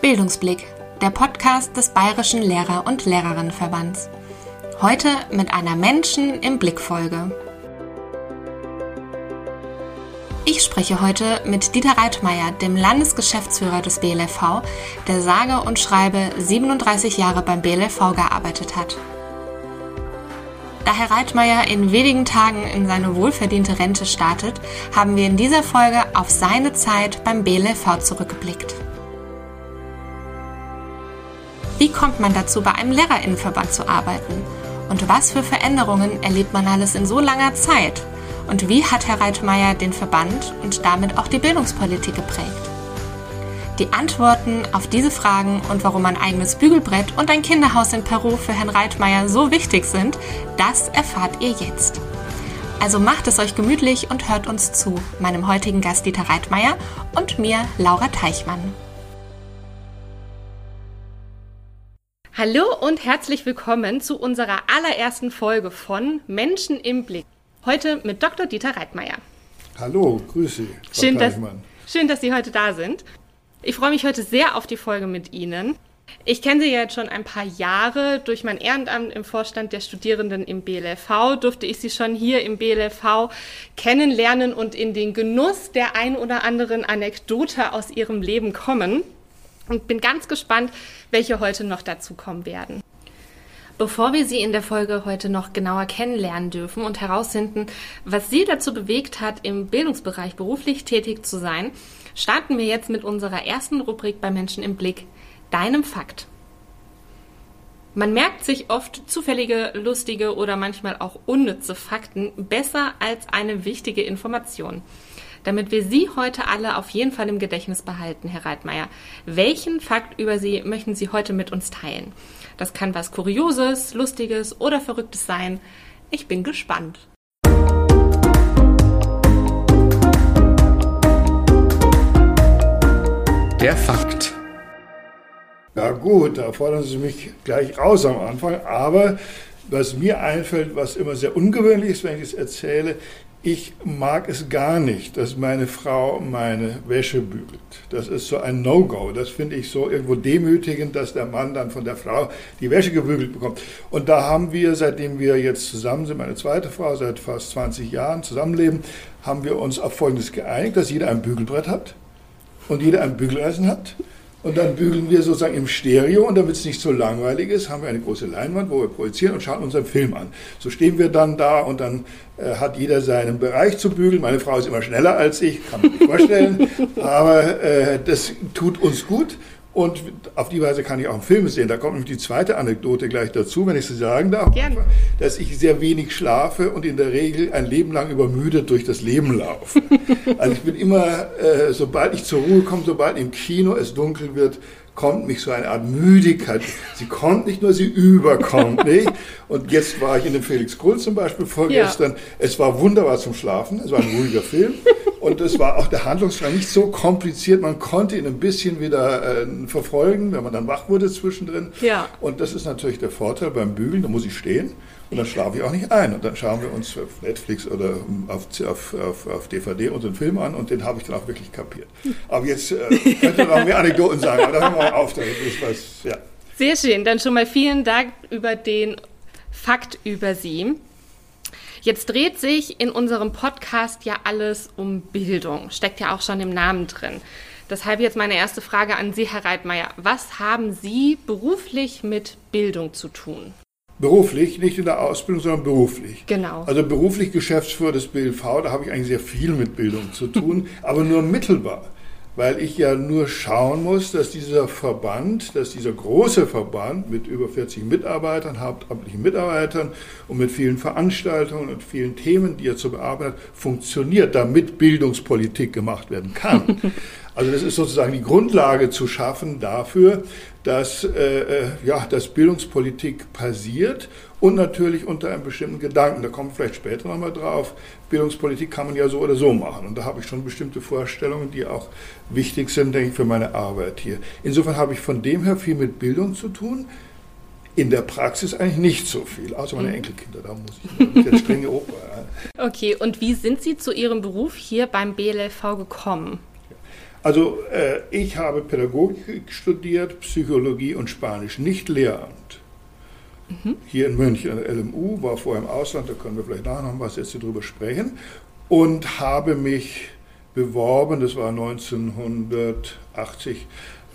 Bildungsblick, der Podcast des Bayerischen Lehrer- und Lehrerinnenverbands. Heute mit einer Menschen im Blick Folge. Ich spreche heute mit Dieter Reitmeier, dem Landesgeschäftsführer des BLV, der sage und schreibe 37 Jahre beim BLV gearbeitet hat. Da Herr Reitmeier in wenigen Tagen in seine wohlverdiente Rente startet, haben wir in dieser Folge auf seine Zeit beim BLV zurückgeblickt. Wie kommt man dazu, bei einem Lehrerinnenverband zu arbeiten? Und was für Veränderungen erlebt man alles in so langer Zeit? Und wie hat Herr Reitmeier den Verband und damit auch die Bildungspolitik geprägt? Die Antworten auf diese Fragen und warum ein eigenes Bügelbrett und ein Kinderhaus in Peru für Herrn Reitmeier so wichtig sind, das erfahrt ihr jetzt. Also macht es euch gemütlich und hört uns zu, meinem heutigen Gast Dieter Reitmeier und mir, Laura Teichmann. Hallo und herzlich willkommen zu unserer allerersten Folge von Menschen im Blick. Heute mit Dr. Dieter Reitmeier. Hallo, grüße. Schön dass, schön, dass Sie heute da sind. Ich freue mich heute sehr auf die Folge mit Ihnen. Ich kenne Sie jetzt schon ein paar Jahre. Durch mein Ehrenamt im Vorstand der Studierenden im BLV durfte ich Sie schon hier im BLV kennenlernen und in den Genuss der ein oder anderen Anekdote aus Ihrem Leben kommen. Und bin ganz gespannt, welche heute noch dazu kommen werden. Bevor wir Sie in der Folge heute noch genauer kennenlernen dürfen und herausfinden, was Sie dazu bewegt hat, im Bildungsbereich beruflich tätig zu sein, starten wir jetzt mit unserer ersten Rubrik bei Menschen im Blick, deinem Fakt. Man merkt sich oft zufällige, lustige oder manchmal auch unnütze Fakten besser als eine wichtige Information. Damit wir Sie heute alle auf jeden Fall im Gedächtnis behalten, Herr Reitmeier, welchen Fakt über Sie möchten Sie heute mit uns teilen? Das kann was Kurioses, Lustiges oder Verrücktes sein. Ich bin gespannt. Der Fakt. Ja gut, da fordern Sie mich gleich raus am Anfang, aber was mir einfällt, was immer sehr ungewöhnlich ist, wenn ich es erzähle, ich mag es gar nicht, dass meine Frau meine Wäsche bügelt. Das ist so ein No-Go. Das finde ich so irgendwo demütigend, dass der Mann dann von der Frau die Wäsche gebügelt bekommt. Und da haben wir, seitdem wir jetzt zusammen sind, meine zweite Frau, seit fast 20 Jahren zusammenleben, haben wir uns auf Folgendes geeinigt, dass jeder ein Bügelbrett hat und jeder ein Bügeleisen hat. Und dann bügeln wir sozusagen im Stereo und damit es nicht so langweilig ist, haben wir eine große Leinwand, wo wir projizieren und schauen unseren Film an. So stehen wir dann da und dann äh, hat jeder seinen Bereich zu bügeln. Meine Frau ist immer schneller als ich, kann man sich vorstellen, aber äh, das tut uns gut und auf die Weise kann ich auch einen Film sehen. Da kommt nämlich die zweite Anekdote gleich dazu, wenn ich sie sagen darf. Gerne. Dass ich sehr wenig schlafe und in der Regel ein Leben lang übermüdet durch das Leben laufe. also ich bin immer, äh, sobald ich zur Ruhe komme, sobald im Kino es dunkel wird, kommt mich so eine Art Müdigkeit. Sie kommt nicht nur, sie überkommt. Nicht? Und jetzt war ich in dem Felix Krull zum Beispiel vorgestern. Ja. Es war wunderbar zum Schlafen. Es war ein ruhiger Film. Und es war auch der Handlungsstrang nicht so kompliziert. Man konnte ihn ein bisschen wieder äh, verfolgen, wenn man dann wach wurde zwischendrin. Ja. Und das ist natürlich der Vorteil beim Bügeln. Da muss ich stehen. Und dann schlafe ich auch nicht ein. Und dann schauen wir uns auf Netflix oder auf, auf, auf, auf DVD unseren Film an und den habe ich dann auch wirklich kapiert. Aber jetzt äh, könnte noch mehr Anekdoten sagen, aber da hören wir mal auf. Damit ist was, ja. Sehr schön. Dann schon mal vielen Dank über den Fakt über Sie. Jetzt dreht sich in unserem Podcast ja alles um Bildung. Steckt ja auch schon im Namen drin. Deshalb jetzt meine erste Frage an Sie, Herr Reitmeier. Was haben Sie beruflich mit Bildung zu tun? Beruflich, nicht in der Ausbildung, sondern beruflich. Genau. Also beruflich Geschäftsführer des BLV, da habe ich eigentlich sehr viel mit Bildung zu tun, aber nur mittelbar. Weil ich ja nur schauen muss, dass dieser Verband, dass dieser große Verband mit über 40 Mitarbeitern, hauptamtlichen Mitarbeitern und mit vielen Veranstaltungen und vielen Themen, die er zu bearbeiten hat, funktioniert, damit Bildungspolitik gemacht werden kann. Also das ist sozusagen die Grundlage zu schaffen dafür, dass, äh, äh, ja, dass Bildungspolitik passiert und natürlich unter einem bestimmten Gedanken. Da kommen wir vielleicht später nochmal drauf. Bildungspolitik kann man ja so oder so machen. Und da habe ich schon bestimmte Vorstellungen, die auch wichtig sind, denke ich, für meine Arbeit hier. Insofern habe ich von dem her viel mit Bildung zu tun. In der Praxis eigentlich nicht so viel, außer meine mhm. Enkelkinder, da muss ich jetzt strenge Oper. Okay, und wie sind Sie zu Ihrem Beruf hier beim BLV gekommen? Also äh, ich habe Pädagogik studiert, Psychologie und Spanisch, nicht Lehramt. Mhm. Hier in München, an der LMU, war vorher im Ausland, da können wir vielleicht nachher noch was jetzt darüber sprechen. Und habe mich beworben, das war 1980,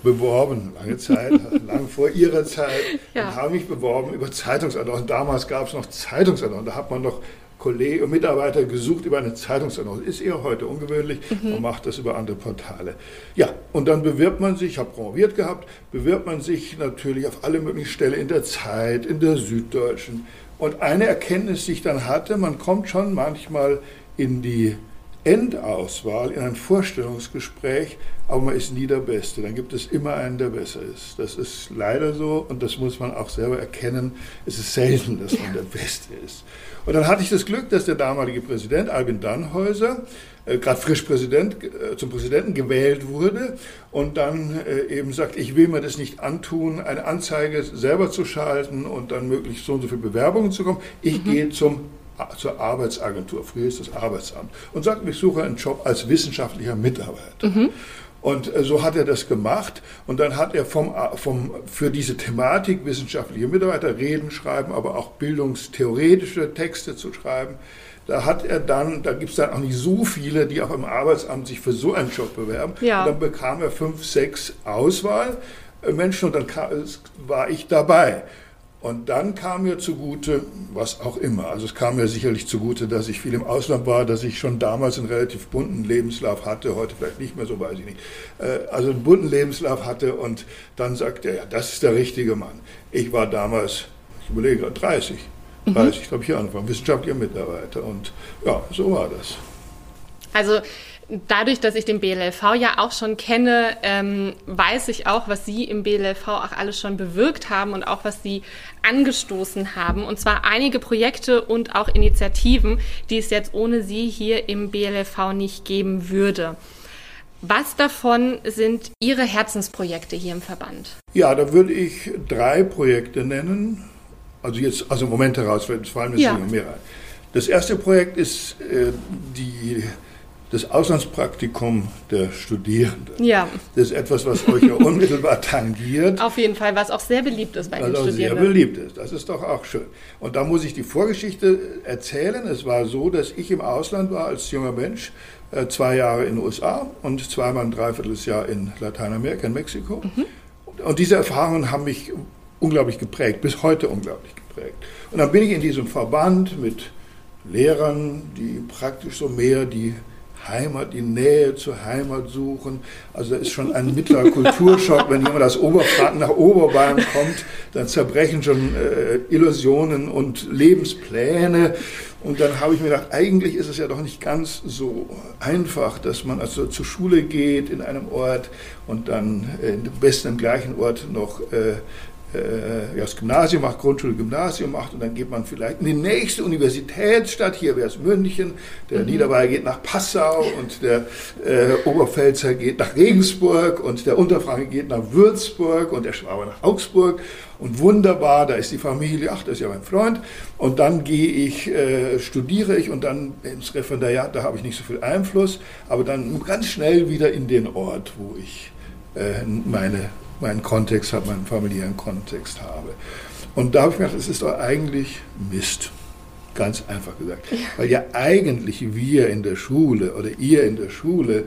beworben, lange Zeit, lang vor ihrer Zeit, ja. und habe mich beworben über Zeitungsannoncen. Damals gab es noch Zeitungsannoncen, da hat man noch Kollegen und Mitarbeiter gesucht über eine Zeitungsannonce. Ist eher heute ungewöhnlich, mhm. man macht das über andere Portale. Ja, und dann bewirbt man sich, ich habe promoviert gehabt, bewirbt man sich natürlich auf alle möglichen Stellen in der Zeit, in der Süddeutschen. Und eine Erkenntnis, die ich dann hatte, man kommt schon manchmal in die Endauswahl, in ein Vorstellungsgespräch, aber man ist nie der Beste. Dann gibt es immer einen, der besser ist. Das ist leider so und das muss man auch selber erkennen. Es ist selten, dass man der Beste ist. Und dann hatte ich das Glück, dass der damalige Präsident Albin Dannhäuser, äh, gerade frisch Präsident, äh, zum Präsidenten gewählt wurde und dann äh, eben sagt, ich will mir das nicht antun, eine Anzeige selber zu schalten und dann möglichst so und so viele Bewerbungen zu kommen. Ich mhm. gehe zum zur Arbeitsagentur, früher ist das Arbeitsamt, und sagt, ich suche einen Job als wissenschaftlicher Mitarbeiter. Mhm. Und äh, so hat er das gemacht. Und dann hat er vom, äh, vom, für diese Thematik wissenschaftliche Mitarbeiter Reden schreiben, aber auch bildungstheoretische Texte zu schreiben. Da hat er dann, da gibt es dann auch nicht so viele, die auch im Arbeitsamt sich für so einen Job bewerben. Ja. Und dann bekam er fünf, sechs Auswahlmenschen und dann war ich dabei. Und dann kam mir zugute, was auch immer, also es kam mir sicherlich zugute, dass ich viel im Ausland war, dass ich schon damals einen relativ bunten Lebenslauf hatte, heute vielleicht nicht mehr so, weiß ich nicht, äh, also einen bunten Lebenslauf hatte und dann sagte er, ja, das ist der richtige Mann. Ich war damals, ich überlege gerade, 30, 30, mhm. glaube ich, hier angefangen, wissenschaftlicher Mitarbeiter und ja, so war das. Also dadurch, dass ich den BLLV ja auch schon kenne, ähm, weiß ich auch, was Sie im BLLV auch alles schon bewirkt haben und auch was Sie angestoßen haben. Und zwar einige Projekte und auch Initiativen, die es jetzt ohne Sie hier im BLLV nicht geben würde. Was davon sind Ihre Herzensprojekte hier im Verband? Ja, da würde ich drei Projekte nennen. Also jetzt, also im Moment heraus, es fallen mir ja. mehr ein. Das erste Projekt ist äh, die das Auslandspraktikum der Studierenden. Ja. Das ist etwas, was euch ja unmittelbar tangiert. Auf jeden Fall, was auch sehr beliebt ist bei was den Studierenden. sehr beliebt ist, das ist doch auch schön. Und da muss ich die Vorgeschichte erzählen. Es war so, dass ich im Ausland war als junger Mensch, äh, zwei Jahre in den USA und zweimal ein Dreivierteljahr in Lateinamerika, in Mexiko. Mhm. Und diese Erfahrungen haben mich unglaublich geprägt, bis heute unglaublich geprägt. Und dann bin ich in diesem Verband mit Lehrern, die praktisch so mehr die Heimat, die Nähe zur Heimat suchen. Also da ist schon ein mittlerer Kulturschock, wenn jemand aus Oberfranken nach Oberbayern kommt, dann zerbrechen schon äh, Illusionen und Lebenspläne. Und dann habe ich mir gedacht, eigentlich ist es ja doch nicht ganz so einfach, dass man also zur Schule geht in einem Ort und dann äh, am besten im gleichen Ort noch äh, äh, das Gymnasium macht, Grundschule, Gymnasium macht und dann geht man vielleicht in die nächste Universitätsstadt, hier wäre es München, der mhm. Niederbayer geht nach Passau und der äh, Oberpfälzer geht nach Regensburg und der Unterfranke geht nach Würzburg und der Schwaber nach Augsburg. Und wunderbar, da ist die Familie, ach, das ist ja mein Freund. Und dann gehe ich, äh, studiere ich und dann ins Referendariat, da habe ich nicht so viel Einfluss, aber dann ganz schnell wieder in den Ort, wo ich äh, meine meinen Kontext habe, meinen familiären Kontext habe. Und da habe ich mir gedacht, es ist doch eigentlich Mist. Ganz einfach gesagt. Ja. Weil ja eigentlich wir in der Schule oder ihr in der Schule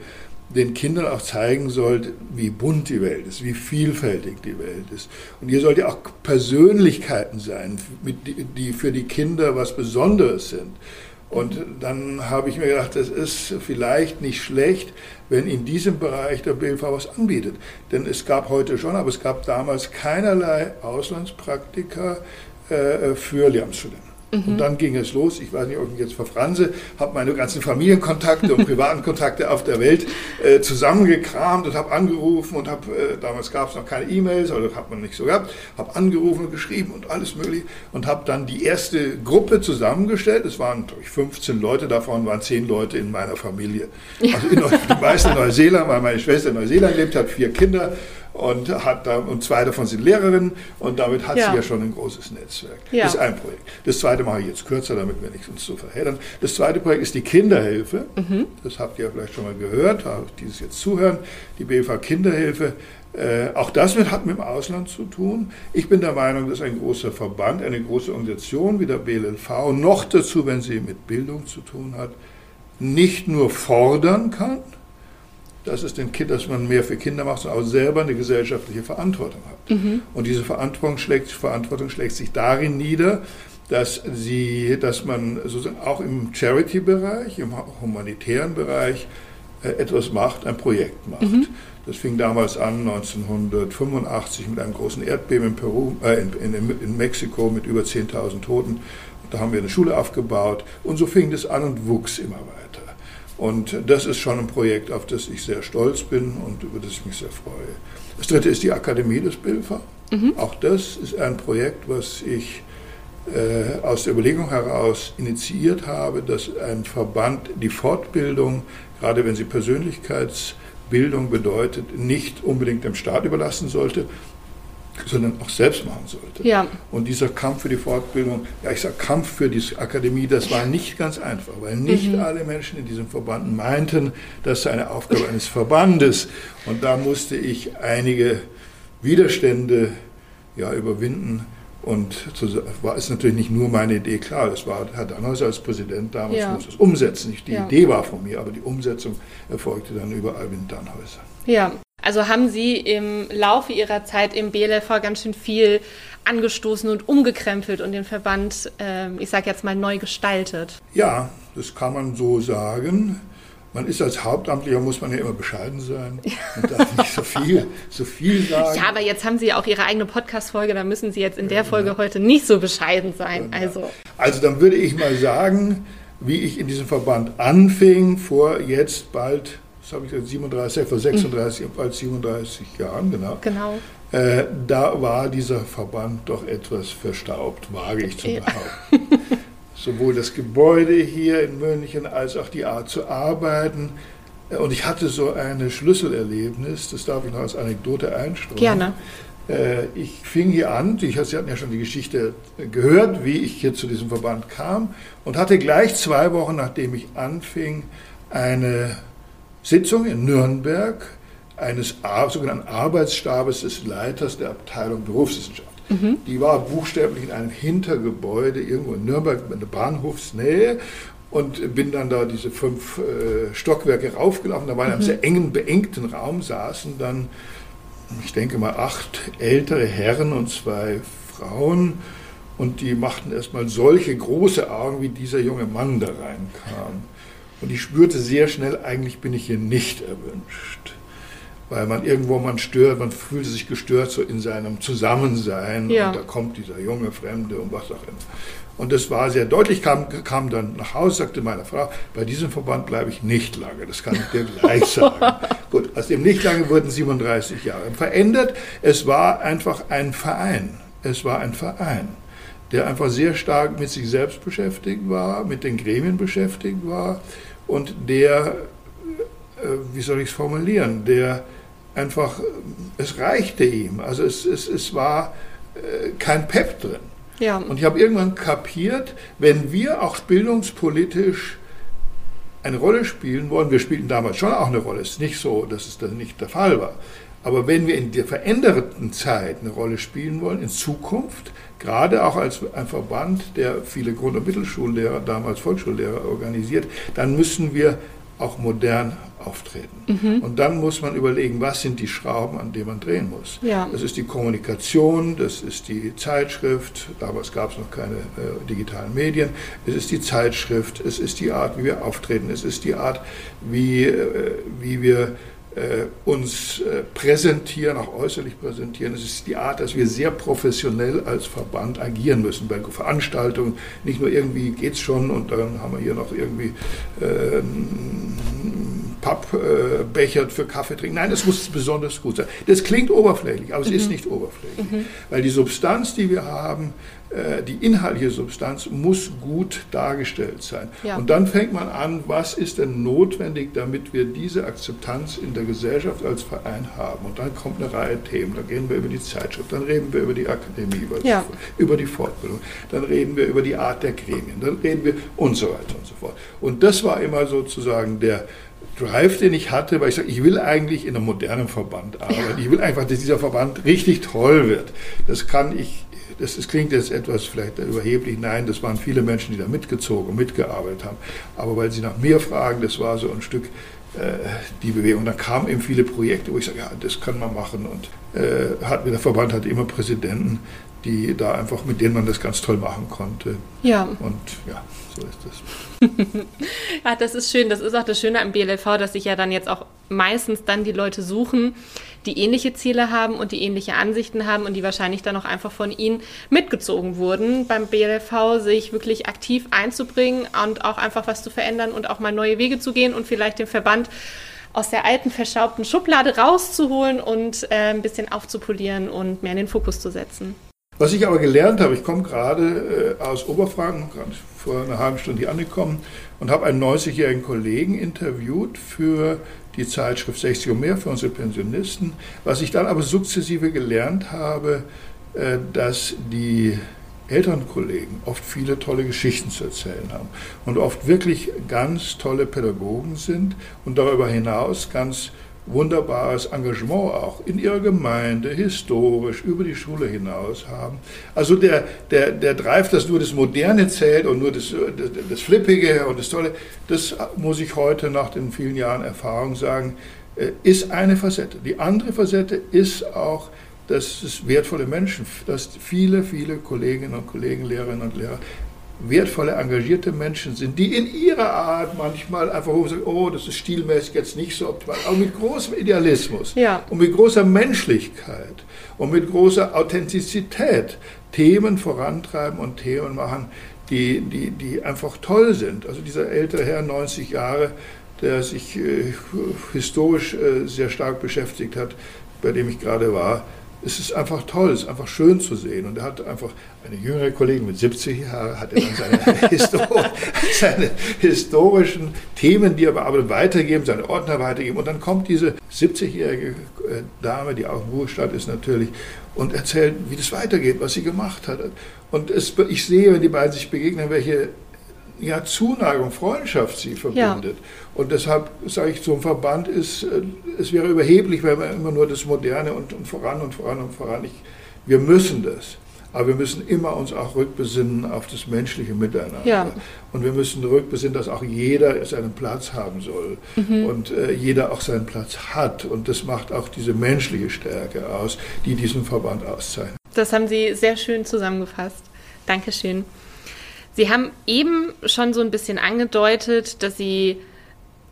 den Kindern auch zeigen sollt, wie bunt die Welt ist, wie vielfältig die Welt ist. Und ihr sollt ja auch Persönlichkeiten sein, die für die Kinder was Besonderes sind. Und dann habe ich mir gedacht, das ist vielleicht nicht schlecht, wenn in diesem Bereich der BLV was anbietet. Denn es gab heute schon, aber es gab damals keinerlei Auslandspraktika äh, für Lehramtsstudenten. Mhm. Und dann ging es los. Ich weiß nicht, ob ich jetzt verfranse, habe meine ganzen Familienkontakte und privaten Kontakte auf der Welt äh, zusammengekramt und habe angerufen und habe, äh, damals gab es noch keine E-Mails, oder hat man nicht so gehabt, habe angerufen und geschrieben und alles mögliche und habe dann die erste Gruppe zusammengestellt. Es waren ich, 15 Leute, davon waren 10 Leute in meiner Familie. Also in, die meisten in Neuseeland, weil meine Schwester in Neuseeland lebt, hat vier Kinder und hat da, und zwei davon sind Lehrerinnen und damit hat Ja. sie ja schon ein großes Netzwerk. Ja. Das ist ein Projekt. Das zweite mache ich jetzt kürzer, damit wir nicht uns so verheddern. Das zweite Projekt ist die Kinderhilfe. Mhm. Das habt ihr vielleicht schon mal gehört, auch dieses jetzt zuhören. Die BV Kinderhilfe. Äh, auch das mit, hat mit dem Ausland zu tun. Ich bin der Meinung, dass ein großer Verband, eine große Organisation wie der BLNV, noch dazu, wenn sie mit Bildung zu tun hat, nicht nur fordern kann, dass, es den kind, dass man mehr für Kinder macht, sondern auch selber eine gesellschaftliche Verantwortung hat. Und diese Verantwortung schlägt, Verantwortung schlägt sich darin nieder, dass, sie, dass man sozusagen auch im Charity-Bereich, im humanitären Bereich äh, etwas macht, ein Projekt macht. Das fing damals an, 1985, mit einem großen Erdbeben in, Peru, äh, in, in, in Mexiko mit über 10.000 Toten. Da haben wir eine Schule aufgebaut und so fing das an und wuchs immer weiter. Und das ist schon ein Projekt, auf das ich sehr stolz bin und über das ich mich sehr freue. Das dritte ist die Akademie des BILFA. Auch das ist ein Projekt, was ich äh, aus der Überlegung heraus initiiert habe, dass ein Verband die Fortbildung, gerade wenn sie Persönlichkeitsbildung bedeutet, nicht unbedingt dem Staat überlassen sollte, sondern auch selbst machen sollte. Ja. Und dieser Kampf für die Fortbildung, ja, ich sage Kampf für die Akademie, das war nicht ganz einfach, weil nicht alle Menschen in diesem Verband meinten, das sei eine Aufgabe eines Verbandes. Und da musste ich einige Widerstände ja, überwinden. Und zu, war es natürlich nicht nur meine Idee, klar, das war Herr Dannhäuser als Präsident damals, Ja. muss es umsetzen. Nicht die Ja. Idee war von mir, aber die Umsetzung erfolgte dann über Albin Dannhäuser. Ja, also haben Sie im Laufe Ihrer Zeit im BLV ganz schön viel angestoßen und umgekrempelt und den Verband, ähm, ich sage jetzt mal, neu gestaltet. Ja, das kann man so sagen. Man ist als Hauptamtlicher, muss man ja immer bescheiden sein und darf nicht so viel, so viel sagen. Ja, aber jetzt haben Sie ja auch Ihre eigene Podcast-Folge, da müssen Sie jetzt in der Folge heute nicht so bescheiden sein. Also, Also dann würde ich mal sagen, wie ich in diesem Verband anfing, vor jetzt bald, was habe ich gesagt, 37, vor 36, bald 37 Jahren, genau. genau. Äh, da war dieser Verband doch etwas verstaubt, wage ich zu Ja. behaupten. Sowohl das Gebäude hier in München als auch die Art zu arbeiten. Äh, Und ich hatte so ein Schlüsselerlebnis, das darf ich noch als Anekdote einstreuen. Gerne. Äh, Ich fing hier an, ich, Sie hatten ja schon die Geschichte gehört, wie ich hier zu diesem Verband kam und hatte gleich zwei Wochen, nachdem ich anfing, eine Sitzung in Nürnberg eines sogenannten Arbeitsstabes des Leiters der Abteilung Berufswissenschaft. Die war buchstäblich in einem Hintergebäude irgendwo in Nürnberg in der Bahnhofsnähe und bin dann da diese fünf äh, Stockwerke raufgelaufen. Da war in einem sehr engen, beengten Raum saßen dann ich denke mal, acht ältere Herren und zwei Frauen. Und die machten erstmal solche große Augen, wie dieser junge Mann da reinkam. Und ich spürte sehr schnell, eigentlich bin ich hier nicht erwünscht. Weil man irgendwo man stört, man fühlte sich gestört so in seinem Zusammensein. Ja. Und da kommt dieser junge Fremde und was auch immer. Und das war sehr deutlich, kam, kam dann nach Hause, sagte meine Frau, bei diesem Verband bleibe ich nicht lange, das kann ich dir gleich sagen. Gut, aus dem nicht lange wurden 37 Jahre. Verändert, es war einfach ein Verein. Es war ein Verein, der einfach sehr stark mit sich selbst beschäftigt war, mit den Gremien beschäftigt war und der, äh, wie soll ich es formulieren, der einfach, es reichte ihm. Also es, es, es war äh, kein Pep drin. Ja, Und ich habe irgendwann kapiert, wenn wir auch bildungspolitisch eine Rolle spielen wollen, wir spielten damals schon auch eine Rolle, es ist nicht so, dass es dann nicht der Fall war, aber wenn wir in der veränderten Zeit eine Rolle spielen wollen, in Zukunft, gerade auch als ein Verband, der viele Grund- und Mittelschullehrer, damals Volksschullehrer organisiert, dann müssen wir auch modern auftreten. Und dann muss man überlegen, was sind die Schrauben, an denen man drehen muss. Ja. Das ist die Kommunikation, das ist die Zeitschrift, damals gab es noch keine äh, digitalen Medien, es ist die Zeitschrift, es ist die Art, wie wir auftreten, es ist die Art, wie, äh, wie wir uns äh, präsentieren, auch äußerlich präsentieren. Es ist die Art, dass wir sehr professionell als Verband agieren müssen bei Veranstaltungen. Nicht nur irgendwie geht's schon und dann haben wir hier noch irgendwie äh, ein Pappbecher für Kaffee trinken. Nein, es muss besonders gut sein. Das klingt oberflächlich, aber es mhm. ist nicht oberflächlich. Mhm. Weil die Substanz, die wir haben, äh, die inhaltliche Substanz muss gut dargestellt sein. Ja. Und dann fängt man an, was ist denn notwendig, damit wir diese Akzeptanz in der Gesellschaft als Verein haben. Und dann kommt eine Reihe Themen. Dann reden wir über die Zeitschrift, dann reden wir über die Akademie, ja. über die Fortbildung, dann reden wir über die Art der Gremien, dann reden wir und so weiter und so fort. Und das war immer sozusagen der, Drive, den ich hatte, weil ich sage, ich will eigentlich in einem modernen Verband arbeiten. Ich will einfach, dass dieser Verband richtig toll wird. Das kann ich das, das, klingt jetzt etwas vielleicht überheblich. Nein, das waren viele Menschen, die da mitgezogen und mitgearbeitet haben. Aber weil Sie nach mir fragen, das war so ein Stück äh, die Bewegung. Da kamen eben viele Projekte, wo ich sage, ja, das kann man machen. Und äh, hat, der Verband hatte immer Präsidenten, die da einfach, mit denen man das ganz toll machen konnte. Ja. Und ja, so ist das. ja, das ist schön. Das ist auch das Schöne am BLV, dass sich ja dann jetzt auch meistens dann die Leute suchen, die ähnliche Ziele haben und die ähnliche Ansichten haben und die wahrscheinlich dann auch einfach von ihnen mitgezogen wurden, beim BLV sich wirklich aktiv einzubringen und auch einfach was zu verändern und auch mal neue Wege zu gehen und vielleicht den Verband aus der alten, verschaubten Schublade rauszuholen und äh, ein bisschen aufzupolieren und mehr in den Fokus zu setzen. Was ich aber gelernt habe, ich komme gerade äh, aus Oberfranken, gerade vor einer halben Stunde hier angekommen und habe einen 90-jährigen Kollegen interviewt für die Zeitschrift 60 und mehr für unsere Pensionisten. Was ich dann aber sukzessive gelernt habe, äh, dass die älteren Kollegen oft viele tolle Geschichten zu erzählen haben und oft wirklich ganz tolle Pädagogen sind und darüber hinaus ganz wunderbares Engagement auch in ihrer Gemeinde, historisch, über die Schule hinaus haben. Also der, der, der Drive, dass nur das Moderne zählt und nur das, das, das Flippige und das Tolle, das muss ich heute nach den vielen Jahren Erfahrung sagen, äh, ist eine Facette. Die andere Facette ist auch, dass es wertvolle Menschen, dass viele, viele Kolleginnen und Kollegen, Lehrerinnen und Lehrer wertvolle, engagierte Menschen sind, die in ihrer Art manchmal einfach sagen, oh, das ist stilmäßig jetzt nicht so optimal, aber mit großem Idealismus ja. und mit großer Menschlichkeit und mit großer Authentizität Themen vorantreiben und Themen machen, die, die, die einfach toll sind. Also dieser ältere Herr, 90 Jahre, der sich äh, historisch äh, sehr stark beschäftigt hat, bei dem ich gerade war, es ist einfach toll, es ist einfach schön zu sehen. Und er hat einfach eine jüngere Kollegin mit 70 Jahren, hat er dann seine, Histor seine historischen Themen, die er bearbeitet, weitergeben, seine Ordner weitergeben. Und dann kommt diese 70-jährige äh, Dame, die auch im Ruhestand ist natürlich, und erzählt, wie das weitergeht, was sie gemacht hat. Und es, ich sehe, wenn die beiden sich begegnen, welche ja, Zuneigung, Freundschaft sie verbindet. Ja. Und deshalb sage ich zum Verband, ist, äh, es wäre überheblich, wenn man immer nur das Moderne und, und voran und voran und voran. Ich, wir müssen das. Aber wir müssen immer uns auch rückbesinnen auf das menschliche Miteinander. Ja. Und wir müssen rückbesinnen, dass auch jeder seinen Platz haben soll mhm. und äh, jeder auch seinen Platz hat. Und das macht auch diese menschliche Stärke aus, die diesen Verband auszeichnet. Das haben Sie sehr schön zusammengefasst. Dankeschön. Sie haben eben schon so ein bisschen angedeutet, dass Sie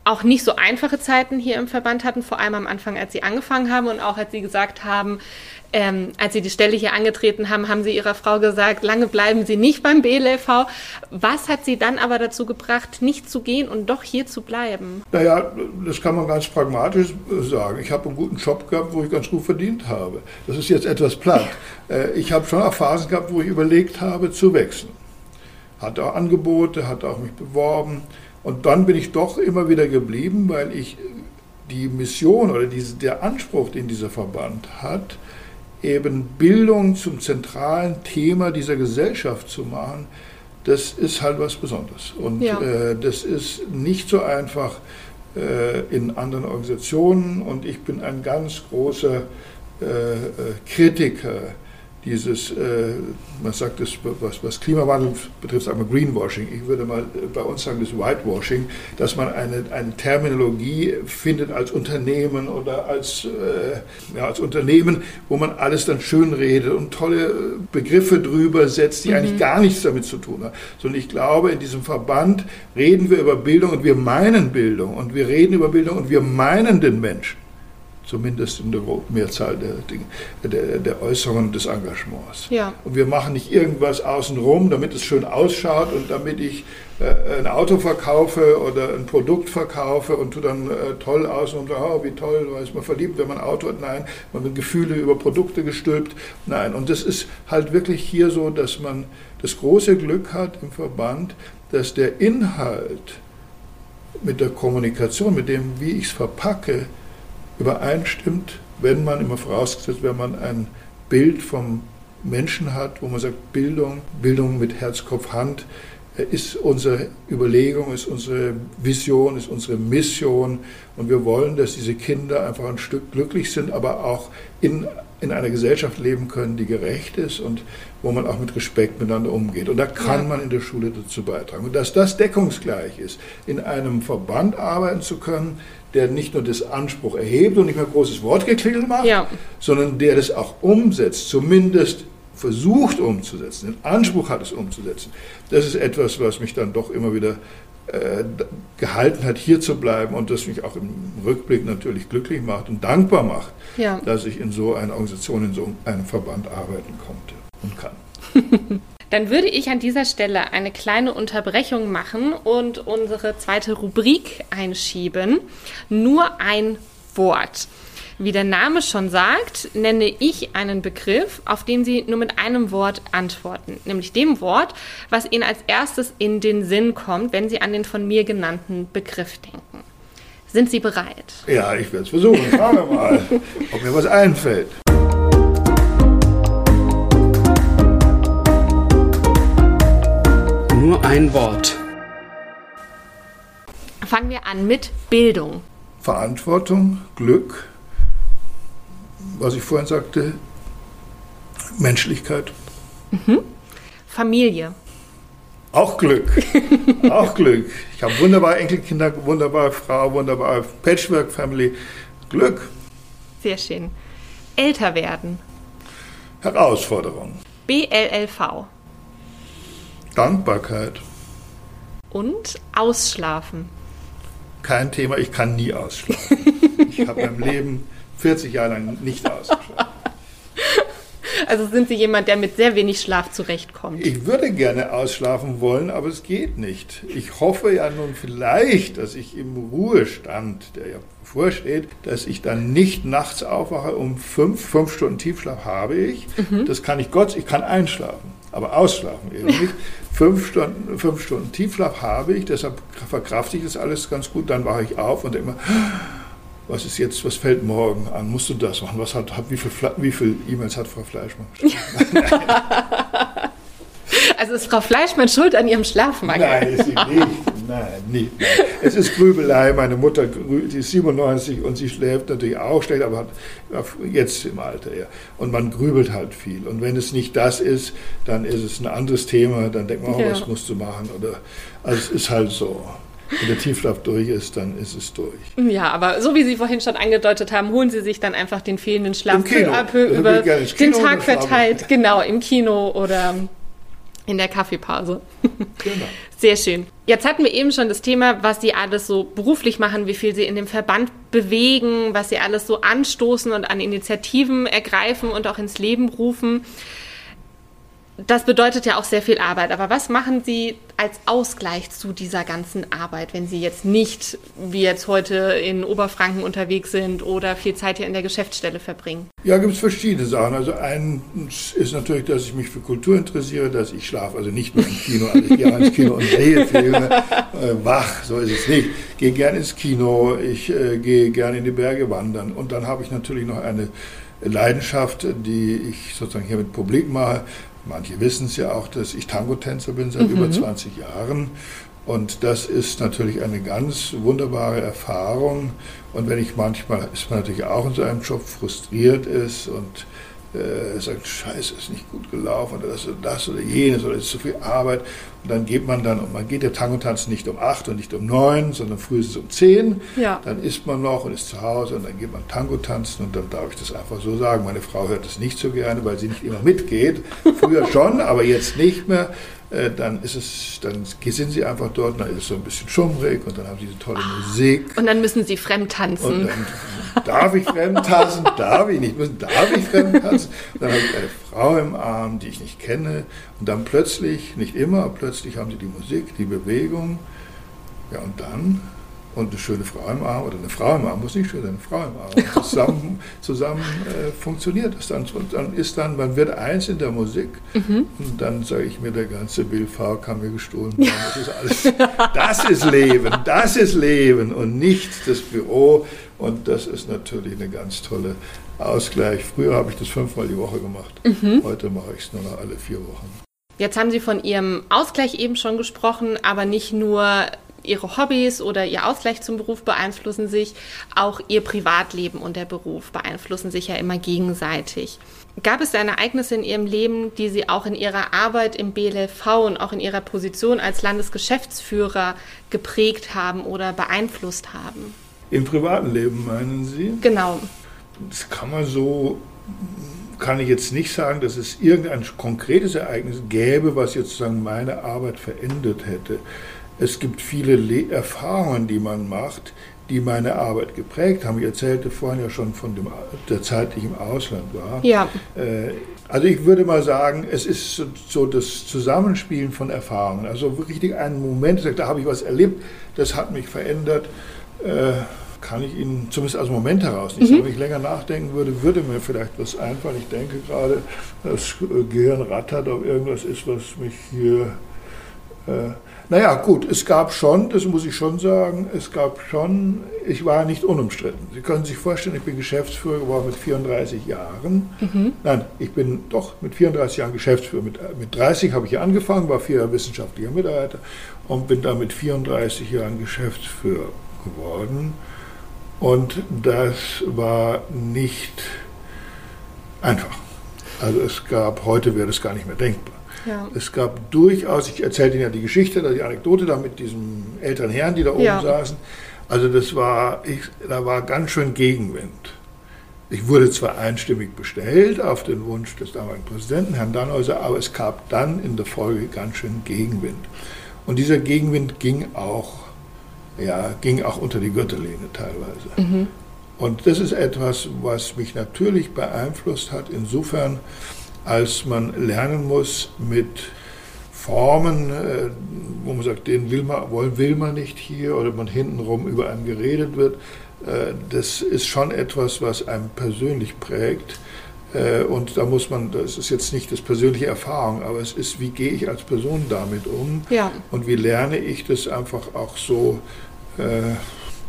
auch nicht so einfache Zeiten hier im Verband hatten, vor allem am Anfang, als Sie angefangen haben und auch als Sie gesagt haben, ähm, als Sie die Stelle hier angetreten haben, haben Sie Ihrer Frau gesagt, lange bleiben Sie nicht beim BLV. Was hat Sie dann aber dazu gebracht, nicht zu gehen und doch hier zu bleiben? Naja, das kann man ganz pragmatisch sagen. Ich habe einen guten Job gehabt, wo ich ganz gut verdient habe. Das ist jetzt etwas platt. Äh, ich habe schon auch Phasen gehabt, wo ich überlegt habe, zu wechseln hatte auch Angebote, hatte auch mich beworben. Und dann bin ich doch immer wieder geblieben, weil ich die Mission oder diese, der Anspruch, den dieser Verband hat, eben Bildung zum zentralen Thema dieser Gesellschaft zu machen, das ist halt was Besonderes. Und ja. äh, das ist nicht so einfach äh, in anderen Organisationen. Und ich bin ein ganz großer äh, äh Kritiker dieses, äh, man sagt das, was, was Klimawandel betrifft, sagen wir Greenwashing. Ich würde mal äh, bei uns sagen, das Whitewashing, dass man eine, eine Terminologie findet als Unternehmen oder als, äh, ja, als Unternehmen, wo man alles dann schön redet und tolle Begriffe drüber setzt, die mhm. eigentlich gar nichts damit zu tun haben. Sondern ich glaube, in diesem Verband reden wir über Bildung und wir meinen Bildung und wir reden über Bildung und wir meinen den Menschen zumindest in der Mehrzahl der, der, der Äußerungen des Engagements. Ja. Und wir machen nicht irgendwas außenrum, damit es schön ausschaut und damit ich äh, ein Auto verkaufe oder ein Produkt verkaufe und tu dann äh, toll aus und sage, oh, wie toll, da ist man verliebt, wenn man ein Auto hat. Nein, man wird Gefühle über Produkte gestülpt. Nein, und das ist halt wirklich hier so, dass man das große Glück hat im Verband, dass der Inhalt mit der Kommunikation, mit dem, wie ich es verpacke, übereinstimmt, wenn man immer vorausgesetzt, wenn man ein Bild vom Menschen hat, wo man sagt, Bildung, Bildung mit Herz, Kopf, Hand, äh, ist unsere Überlegung, ist unsere Vision, ist unsere Mission. Und wir wollen, dass diese Kinder einfach ein Stück glücklich sind, aber auch in, in einer Gesellschaft leben können, die gerecht ist und wo man auch mit Respekt miteinander umgeht. Und da kann ja. man in der Schule dazu beitragen. Und dass das deckungsgleich ist, in einem Verband arbeiten zu können, der nicht nur das Anspruch erhebt und nicht mehr großes Wortgeklingel macht, ja. sondern der das auch umsetzt, zumindest versucht umzusetzen, den Anspruch hat es umzusetzen. Das ist etwas, was mich dann doch immer wieder gehalten hat, hier zu bleiben und das mich auch im Rückblick natürlich glücklich macht und dankbar macht, ja. dass ich in so einer Organisation, in so einem Verband arbeiten konnte und kann. Dann würde ich an dieser Stelle eine kleine Unterbrechung machen und unsere zweite Rubrik einschieben. Nur ein Wort. Wie der Name schon sagt, nenne ich einen Begriff, auf den Sie nur mit einem Wort antworten, nämlich dem Wort, was Ihnen als erstes in den Sinn kommt, wenn Sie an den von mir genannten Begriff denken. Sind Sie bereit? Ja, ich werde es versuchen. Schauen wir mal, ob mir was einfällt. Nur ein Wort. Fangen wir an mit Bildung. Verantwortung, Glück, was ich vorhin sagte, Menschlichkeit. Mhm. Familie. Auch Glück. auch Glück. Ich habe wunderbare Enkelkinder, wunderbare Frau, wunderbare Patchwork-Family. Glück. Sehr schön. Älter werden. Herausforderung. BLLV. Dankbarkeit. Und ausschlafen. Kein Thema, ich kann nie ausschlafen. ich habe mein Leben 40 Jahre lang nicht ausgeschlafen. Also sind Sie jemand, der mit sehr wenig Schlaf zurechtkommt? Ich würde gerne ausschlafen wollen, aber es geht nicht. Ich hoffe ja nun vielleicht, dass ich im Ruhestand, der ja vorsteht, dass ich dann nicht nachts aufwache um fünf, fünf Stunden Tiefschlaf habe ich. Mhm. Das kann ich Gott, ich kann einschlafen, aber ausschlafen eben nicht. fünf Stunden, fünf Stunden Tiefschlaf habe ich, deshalb verkrafte ich das alles ganz gut. Dann wache ich auf und denke immer, was ist jetzt, was fällt morgen an? Musst du das machen? Was hat, hat wie viele wie viel E-Mails hat Frau Fleischmann? also ist Frau Fleischmann schuld an ihrem Schlafmangel? Nein, ist sie nicht. Nein. Nein. Es ist Grübelei. Meine Mutter, die ist 97 und sie schläft natürlich auch schlecht, aber jetzt im Alter, ja. Und man grübelt halt viel. Und wenn es nicht das ist, dann ist es ein anderes Thema. Dann denkt man, oh, ja. was musst du machen? Oder, also es ist halt so. Wenn der Tiefschlaf durch ist, dann ist es durch. Ja, aber so wie Sie vorhin schon angedeutet haben, holen Sie sich dann einfach den fehlenden Schlaf peu à peu über den Tag verteilt. Genau, im Kino oder in der Kaffeepause. Genau. Sehr schön. Jetzt hatten wir eben schon das Thema, was Sie alles so beruflich machen, wie viel Sie in dem Verband bewegen, was Sie alles so anstoßen und an Initiativen ergreifen und auch ins Leben rufen das bedeutet ja auch sehr viel Arbeit. Aber was machen Sie als Ausgleich zu dieser ganzen Arbeit, wenn Sie jetzt nicht wie jetzt heute in Oberfranken unterwegs sind oder viel Zeit hier in der Geschäftsstelle verbringen? Ja, gibt es verschiedene Sachen. Also eins ist natürlich, dass ich mich für Kultur interessiere, dass ich schlafe, also nicht nur im Kino, also ich gehe ins Kino und sehe Filme, äh, wach, so ist es nicht. Gehe gerne ins Kino, ich äh, gehe gerne in die Berge wandern und dann habe ich natürlich noch eine Leidenschaft, die ich sozusagen hier mit Publik mache. Manche wissen es ja auch, dass ich Tango-Tänzer bin seit mhm. über 20 Jahren. Und das ist natürlich eine ganz wunderbare Erfahrung. Und wenn ich manchmal, ist man natürlich auch in so einem Job frustriert ist und äh, sagt, scheiße, ist nicht gut gelaufen oder das oder das oder jenes oder ist zu viel Arbeit. Und dann geht man dann, und man geht der Tango tanzen nicht um acht und nicht um neun, sondern frühestens um zehn. Ja. Dann isst man noch und ist zu Hause und dann geht man Tango tanzen und dann darf ich das einfach so sagen. Meine Frau hört das nicht so gerne, weil sie nicht immer mitgeht. Früher schon, aber jetzt nicht mehr. Äh, dann ist es, dann sind sie einfach dort, dann ist es so ein bisschen schummrig und dann haben sie diese tolle Musik. Und dann müssen sie fremd tanzen. Und dann darf ich fremd tanzen, darf ich nicht, müssen, darf ich fremd tanzen. Und dann habe ich eine Frau im Arm, die ich nicht kenne. Und dann plötzlich, nicht immer, plötzlich haben sie die Musik, die Bewegung. Ja, und dann und eine schöne Frau im Arm oder eine Frau im Arm, muss nicht schön sein, eine Frau im Arm. Und zusammen, zusammen äh, funktioniert das dann. Und dann ist dann, man wird eins in der Musik mhm. und dann sage ich mir, der ganze Bill V kann mir gestohlen werden. Das ist alles, das ist Leben, das ist Leben und nicht das Büro. Und das ist natürlich eine ganz tolle Ausgleich. Früher habe ich das fünfmal die Woche gemacht. Mhm. Heute mache ich es nur noch alle vier Wochen. Jetzt haben Sie von Ihrem Ausgleich eben schon gesprochen, aber nicht nur ihre Hobbys oder ihr Ausgleich zum Beruf beeinflussen sich, auch ihr Privatleben und der Beruf beeinflussen sich ja immer gegenseitig. Gab es denn Ereignisse in Ihrem Leben, die Sie auch in Ihrer Arbeit im BLV und auch in Ihrer Position als Landesgeschäftsführer geprägt haben oder beeinflusst haben? Im privaten Leben meinen Sie? Genau. Das kann man so, kann ich jetzt nicht sagen, dass es irgendein konkretes Ereignis gäbe, was jetzt sozusagen meine Arbeit verändert hätte. Es gibt viele Le Erfahrungen, die man macht, die meine Arbeit geprägt haben. Ich erzählte vorhin ja schon von dem, der Zeit, die ich im Ausland war. Ja. Äh, also ich würde mal sagen, es ist so, das Zusammenspielen von Erfahrungen. Also richtig einen Moment, da habe ich was erlebt, das hat mich verändert. Äh, kann ich Ihnen zumindest als Moment heraus nicht. Mhm. Wenn ich länger nachdenken würde, würde mir vielleicht was einfallen. Ich denke gerade, das Gehirn rattert, ob irgendwas ist, was mich hier äh, naja, gut, es gab schon, das muss ich schon sagen, es gab schon, ich war nicht unumstritten. Sie können sich vorstellen, ich bin Geschäftsführer geworden mit 34 Jahren. Mhm. Nein, ich bin doch mit 34 Jahren Geschäftsführer. Mit, mit 30 habe ich hier angefangen, war vier Jahre wissenschaftlicher Mitarbeiter und bin dann mit 34 Jahren Geschäftsführer geworden. Und das war nicht einfach. Also es gab, heute wäre das gar nicht mehr denkbar. Ja. Es gab durchaus, ich erzählte Ihnen ja die Geschichte, die Anekdote da mit diesen älteren Herren, die da oben ja. saßen. Also das war, ich, da war ganz schön Gegenwind. Ich wurde zwar einstimmig bestellt auf den Wunsch des damaligen Präsidenten, Herrn Dannhäuser, aber es gab dann in der Folge ganz schön Gegenwind. Und dieser Gegenwind ging auch, ja, ging auch unter die Gürtellehne teilweise. Mhm. Und das ist etwas, was mich natürlich beeinflusst hat, insofern, als man lernen muss mit Formen, äh, wo man sagt, den will man, will man nicht hier oder man hintenrum über einen geredet wird. Äh, das ist schon etwas, was einem persönlich prägt. Äh, und da muss man, das ist jetzt nicht das persönliche Erfahrung, aber es ist, wie gehe ich als Person damit um? Ja. Und wie lerne ich das einfach auch so,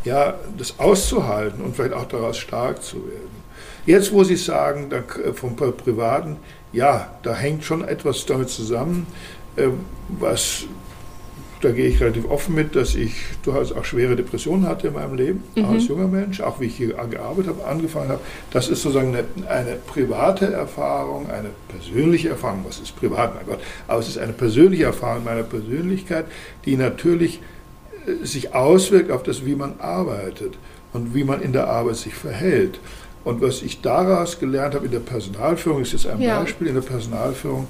ja, das auszuhalten und vielleicht auch daraus stark zu werden. Jetzt, wo Sie sagen, vom Privaten, ja, da hängt schon etwas damit zusammen, äh, was, da gehe ich relativ offen mit, dass ich durchaus auch schwere Depressionen hatte in meinem Leben, mhm. als junger Mensch, auch wie ich hier gearbeitet habe, angefangen habe. Das ist sozusagen eine, eine, private Erfahrung, eine persönliche Erfahrung, was ist privat, mein Gott, aber es ist eine persönliche Erfahrung meiner Persönlichkeit, die natürlich äh, sich auswirkt auf das, wie man arbeitet und wie man in der Arbeit sich verhält. Und was ich daraus gelernt habe in der Personalführung, ist jetzt ein ja. Beispiel in der Personalführung,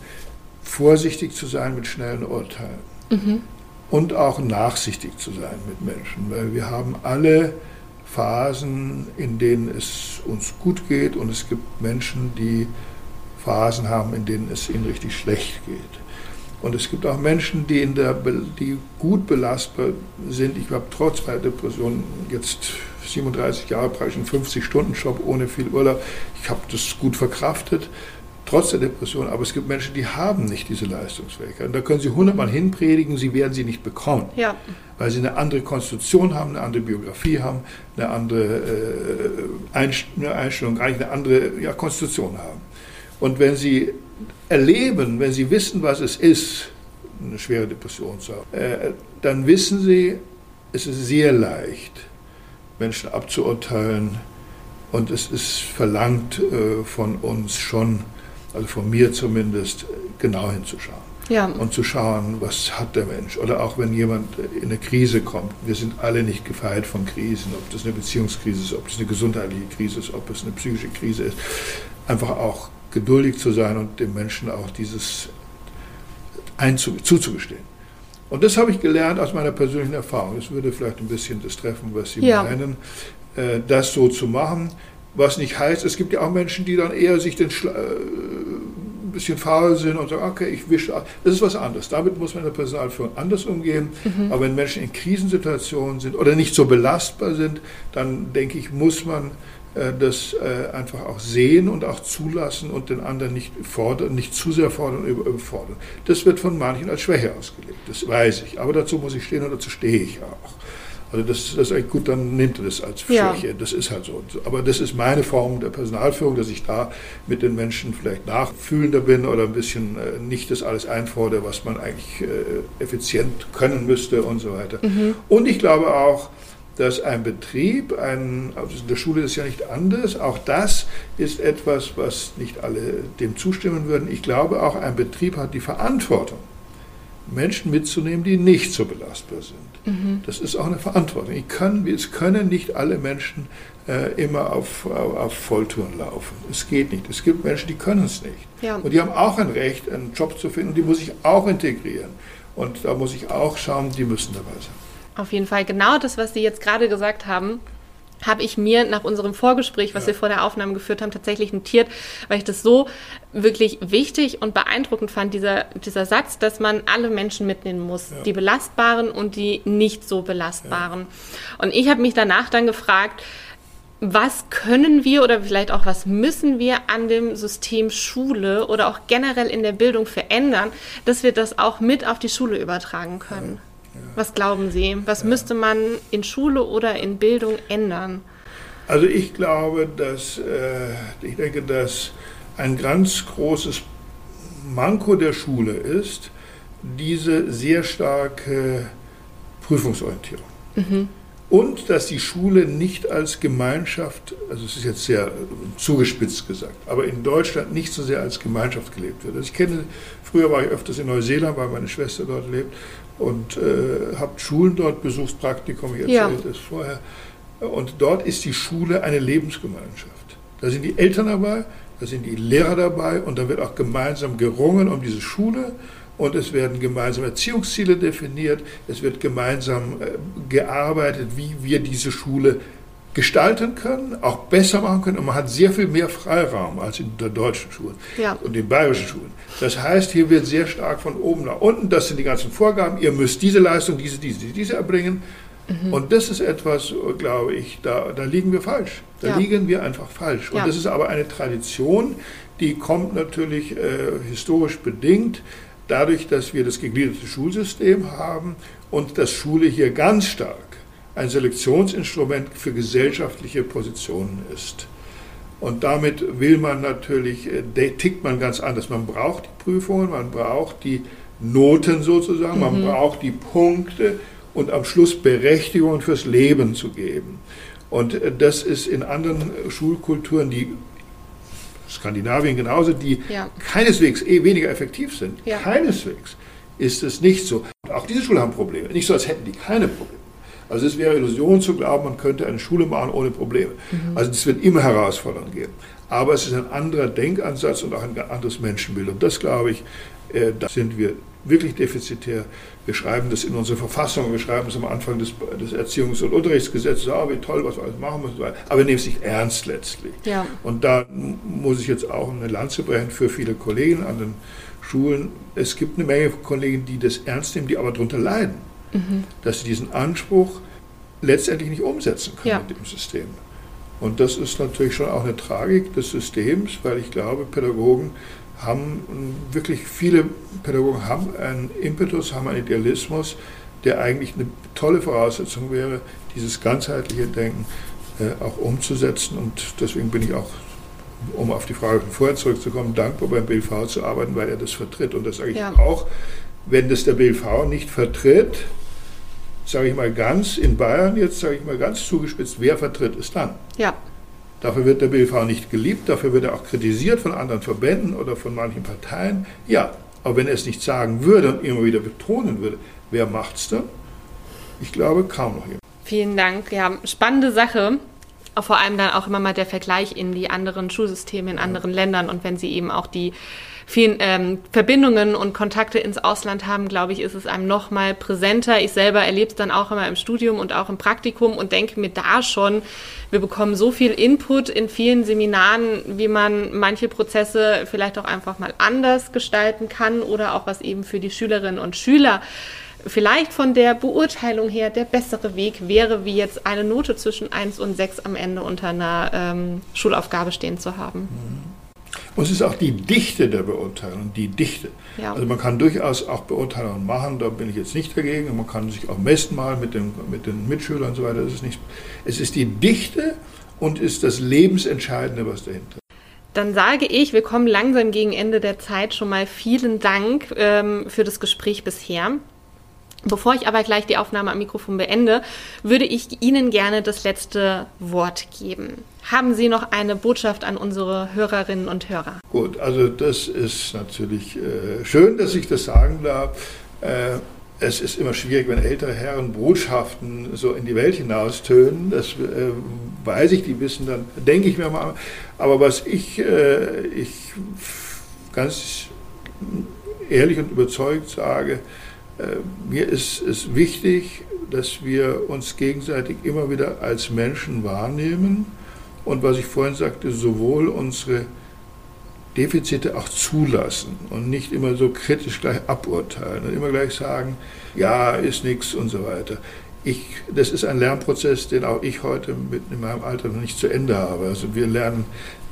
vorsichtig zu sein mit schnellen Urteilen. Mhm. Und auch nachsichtig zu sein mit Menschen, weil wir haben alle Phasen, in denen es uns gut geht und es gibt Menschen, die Phasen haben, in denen es ihnen richtig schlecht geht. Und es gibt auch Menschen, die, in der, die gut belastbar sind. Ich habe trotz meiner Depression jetzt 37 Jahre, praktisch einen 50-Stunden-Job ohne viel Urlaub. Ich habe das gut verkraftet, trotz der Depression. Aber es gibt Menschen, die haben nicht diese Leistungsfähigkeit. Und da können Sie hundertmal hinpredigen, sie werden sie nicht bekommen. Ja. Weil sie eine andere Konstitution haben, eine andere Biografie haben, eine andere äh, Einstellung, eigentlich eine andere ja, Konstitution haben. Und wenn sie erleben, wenn sie wissen, was es ist, eine schwere Depression zu haben, äh, dann wissen sie, es ist sehr leicht, Menschen abzuurteilen. Und es ist verlangt äh, von uns schon, also von mir zumindest, genau hinzuschauen. Ja. Und zu schauen, was hat der Mensch. Oder auch wenn jemand in eine Krise kommt. Wir sind alle nicht gefeit von Krisen, ob das eine Beziehungskrise ist, ob das eine gesundheitliche Krise ist, ob es eine psychische Krise ist. Einfach auch geduldig zu sein und dem Menschen auch dieses zuzugestehen. Und das habe ich gelernt aus meiner persönlichen Erfahrung. Das würde vielleicht ein bisschen das treffen, was Sie ja. meinen, äh, das so zu machen. Was nicht heißt, es gibt ja auch Menschen, die dann eher sich den Schla äh, ein bisschen faul sind und sagen, okay, ich wische. Das ist was anderes. Damit muss man in der Personalführung anders umgehen. Mhm. Aber wenn Menschen in Krisensituationen sind oder nicht so belastbar sind, dann denke ich, muss man das äh, einfach auch sehen und auch zulassen und den anderen nicht fordern, nicht zu sehr fordern und überfordern. Das wird von manchen als Schwäche ausgelegt, das weiß ich. Aber dazu muss ich stehen und dazu stehe ich auch. Also das, das ist eigentlich gut, dann nimmt er das als Schwäche. Ja. Das ist halt so. Aber das ist meine Form der Personalführung, dass ich da mit den Menschen vielleicht nachfühlender bin oder ein bisschen äh, nicht das alles einfordere, was man eigentlich effizient können müsste und so weiter. Mhm. Und ich glaube auch, dass ein Betrieb, ein, also in der Schule ist ja nicht anders, auch das ist etwas, was nicht alle dem zustimmen würden. Ich glaube, auch ein Betrieb hat die Verantwortung, Menschen mitzunehmen, die nicht so belastbar sind. Mhm. Das ist auch eine Verantwortung. Ich kann, es können nicht alle Menschen äh, immer auf, auf, auf, Volltouren laufen. Es geht nicht. Es gibt Menschen, die können es nicht. Ja. Und die haben auch ein Recht, einen Job zu finden, die muss ich auch integrieren. Und da muss ich auch schauen, die müssen dabei sein. Auf jeden Fall. Genau das, was Sie jetzt gerade gesagt haben, habe ich mir nach unserem Vorgespräch, was ja. wir vor der Aufnahme geführt haben, tatsächlich notiert, weil ich das so wirklich wichtig und beeindruckend fand, dieser, dieser Satz, dass man alle Menschen mitnehmen muss, ja. die belastbaren und die nicht so belastbaren. Ja. Und ich habe mich danach dann gefragt, was können wir oder vielleicht auch was müssen wir an dem System Schule oder auch generell in der Bildung verändern, dass wir das auch mit auf die Schule übertragen können? Was glauben Sie? Was müsste man in Schule oder in Bildung ändern? Also ich glaube, dass äh, ich denke, dass ein ganz großes Manko der Schule ist diese sehr starke Prüfungsorientierung. Mhm. Und dass die Schule nicht als Gemeinschaft, also es ist jetzt sehr zugespitzt gesagt, aber in Deutschland nicht so sehr als Gemeinschaft gelebt wird. Also ich kenne, früher war ich öfters in Neuseeland, weil meine Schwester dort lebt und äh, habe Schulen dort besucht, Praktikum, ich erzählte ja. es vorher. Und dort ist die Schule eine Lebensgemeinschaft. Da sind die Eltern dabei, da sind die Lehrer dabei und da wird auch gemeinsam gerungen um diese Schule und es werden gemeinsam Erziehungsziele definiert, es wird gemeinsam äh, gearbeitet, wie wir diese Schule gestalten können, auch besser machen können und man hat sehr viel mehr Freiraum als in der deutschen Schule ja. und den bayerischen Schulen. Das heißt, hier wird sehr stark von oben nach unten, das sind die ganzen Vorgaben, ihr müsst diese Leistung, diese, diese, diese erbringen. Mhm. Und das ist etwas, glaube ich, da, da liegen wir falsch. Da ja. liegen wir einfach falsch. Und ja. das ist aber eine Tradition, die kommt natürlich äh, historisch bedingt dadurch, dass wir das gegliederte Schulsystem haben und dass Schule hier ganz stark ein Selektionsinstrument für gesellschaftliche Positionen ist. Und damit will man natürlich, äh, tickt man ganz anders. Man braucht die Prüfungen, man braucht die Noten sozusagen, man mhm. braucht die Punkte und am Schluss Berechtigungen fürs Leben zu geben. Und äh, das ist in anderen Schulkulturen, die Skandinavien genauso, die ja. keineswegs eh weniger effektiv sind. Ja. Keineswegs ist es nicht so. Auch diese Schulen haben Probleme. Nicht so, als hätten die keine Probleme. Also es wäre Illusion zu glauben, man könnte eine Schule machen ohne Probleme. Mhm. Also es wird immer Herausforderungen geben. Aber es ist ein anderer Denkansatz und auch ein anderes Menschenbild. Und das, glaube ich, äh, da sind wir wirklich defizitär. Wir schreiben das in unsere Verfassung, wir schreiben es am Anfang des, des Erziehungs- und Unterrichtsgesetzes, ah, wie toll, was wir alles machen müssen, aber wir nehmen es nicht ernst letztlich. Ja. Und da muss ich jetzt auch eine Lanze brechen für viele Kollegen an den Schulen. Es gibt eine Menge Kollegen, die das ernst nehmen, die aber darunter leiden mhm. dass sie diesen Anspruch letztendlich nicht umsetzen können ja. mit dem System. Und das ist natürlich schon auch eine Tragik des Systems, weil ich glaube, Pädagogen haben wirklich viele Pädagogen haben einen Impetus, haben einen Idealismus, der eigentlich eine tolle Voraussetzung wäre, dieses ganzheitliche Denken äh, auch umzusetzen. Und deswegen bin ich auch, um auf die Frage von vorher zurückzukommen, dankbar beim BLV zu arbeiten, weil er das vertritt. Und das sage ich ja. auch, wenn das der BLV nicht vertritt, sage ich mal ganz, in Bayern jetzt sage ich mal ganz zugespitzt, wer vertritt es dann? Ja. Dafür wird der BLV nicht geliebt, dafür wird er auch kritisiert von anderen Verbänden oder von manchen Parteien. Ja, aber wenn er es nicht sagen würde und immer wieder betonen würde, wer macht es dann? Ich glaube kaum noch jemand. Vielen Dank. Ja, spannende Sache. vor allem dann auch immer mal der Vergleich in die anderen Schulsysteme in anderen Ländern und wenn sie eben auch die vielen ähm, Verbindungen und Kontakte ins Ausland haben, glaube ich, ist es einem noch mal präsenter. Ich selber erlebe es dann auch immer im Studium und auch im Praktikum und denke mir da schon, wir bekommen so viel Input in vielen Seminaren, wie man manche Prozesse vielleicht auch einfach mal anders gestalten kann oder auch was eben für die Schülerinnen und Schüler vielleicht von der Beurteilung her der bessere Weg wäre, wie jetzt eine Note zwischen 1 und 6 am Ende unter einer ähm, Schulaufgabe stehen zu haben. Mhm. Und es ist auch die Dichte der Beurteilung, die Dichte. Ja. Also man kann durchaus auch Beurteilungen machen, da bin ich jetzt nicht dagegen. Man kann sich auch messen mal mit den, mit den Mitschülern und so weiter. Das ist nicht, es ist die Dichte und ist das Lebensentscheidende, was dahinter ist. Dann sage ich, wir kommen langsam gegen Ende der Zeit schon mal vielen Dank ähm, für das Gespräch bisher. Bevor ich aber gleich die Aufnahme am Mikrofon beende, würde ich Ihnen gerne das letzte Wort geben. Haben Sie noch eine Botschaft an unsere Hörerinnen und Hörer? Gut, also das ist natürlich äh, schön, dass ich das sagen darf. Äh, es ist immer schwierig, wenn ältere Herren Botschaften so in die Welt hinaus tönen. Das äh, weiß ich, die wissen dann, denke ich mir mal. Aber was ich, äh, ich ganz ehrlich und überzeugt sage, äh, mir ist es wichtig, dass wir uns gegenseitig immer wieder als Menschen wahrnehmen und was ich vorhin sagte, sowohl unsere Defizite auch zulassen und nicht immer so kritisch gleich aburteilen und immer gleich sagen, ja, ist nichts und so weiter. Ich, das ist ein Lernprozess, den auch ich heute mit in meinem Alter noch nicht zu Ende habe. Also wir lernen,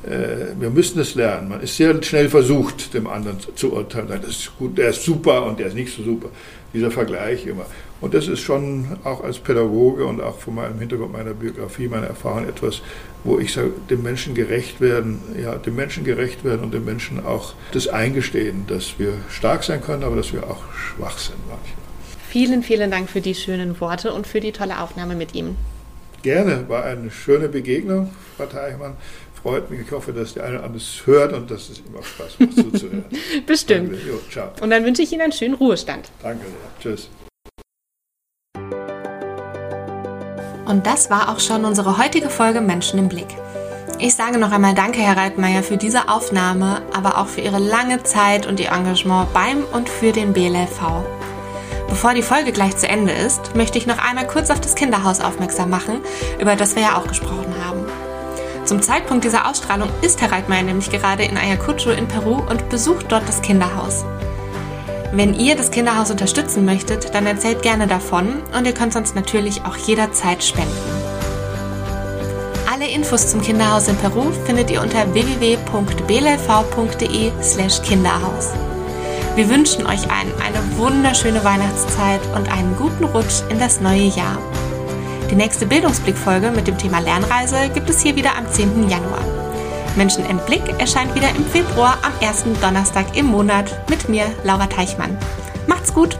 äh, wir müssen es lernen. Man ist sehr schnell versucht, dem anderen zu urteilen. Das ist gut, der ist super und der ist nicht so super. Dieser Vergleich immer. Und das ist schon auch als Pädagoge und auch von meinem Hintergrund meiner Biografie, meiner Erfahrung etwas, wo ich sage, dem Menschen gerecht werden, ja, dem Menschen gerecht werden und dem Menschen auch das eingestehen, dass wir stark sein können, aber dass wir auch schwach sind manchmal. Vielen, vielen Dank für die schönen Worte und für die tolle Aufnahme mit ihm. Gerne, war eine schöne Begegnung, Frau Teichmann. Freut mich. Ich hoffe, dass der eine alles hört und dass es ihm auch Spaß macht zuzuhören. Bestimmt. Jo, ciao. Und dann wünsche ich Ihnen einen schönen Ruhestand. Danke sehr. Tschüss. Und das war auch schon unsere heutige Folge Menschen im Blick. Ich sage noch einmal Danke, Herr Reitmeier, für diese Aufnahme, aber auch für Ihre lange Zeit und Ihr Engagement beim und für den BLV. Bevor die Folge gleich zu Ende ist, möchte ich noch einmal kurz auf das Kinderhaus aufmerksam machen, über das wir ja auch gesprochen haben. Zum Zeitpunkt dieser Ausstrahlung ist Herr Reitmeier nämlich gerade in Ayacucho in Peru und besucht dort das Kinderhaus. Wenn ihr das Kinderhaus unterstützen möchtet, dann erzählt gerne davon und ihr könnt sonst natürlich auch jederzeit spenden. Alle Infos zum Kinderhaus in Peru findet ihr unter www.blv.de/kinderhaus. Wir wünschen euch allen eine wunderschöne Weihnachtszeit und einen guten Rutsch in das neue Jahr. Die nächste Bildungsblickfolge mit dem Thema Lernreise gibt es hier wieder am 10. Januar. Menschen im Blick erscheint wieder im Februar am ersten Donnerstag im Monat mit mir, Laura Teichmann. Macht's gut!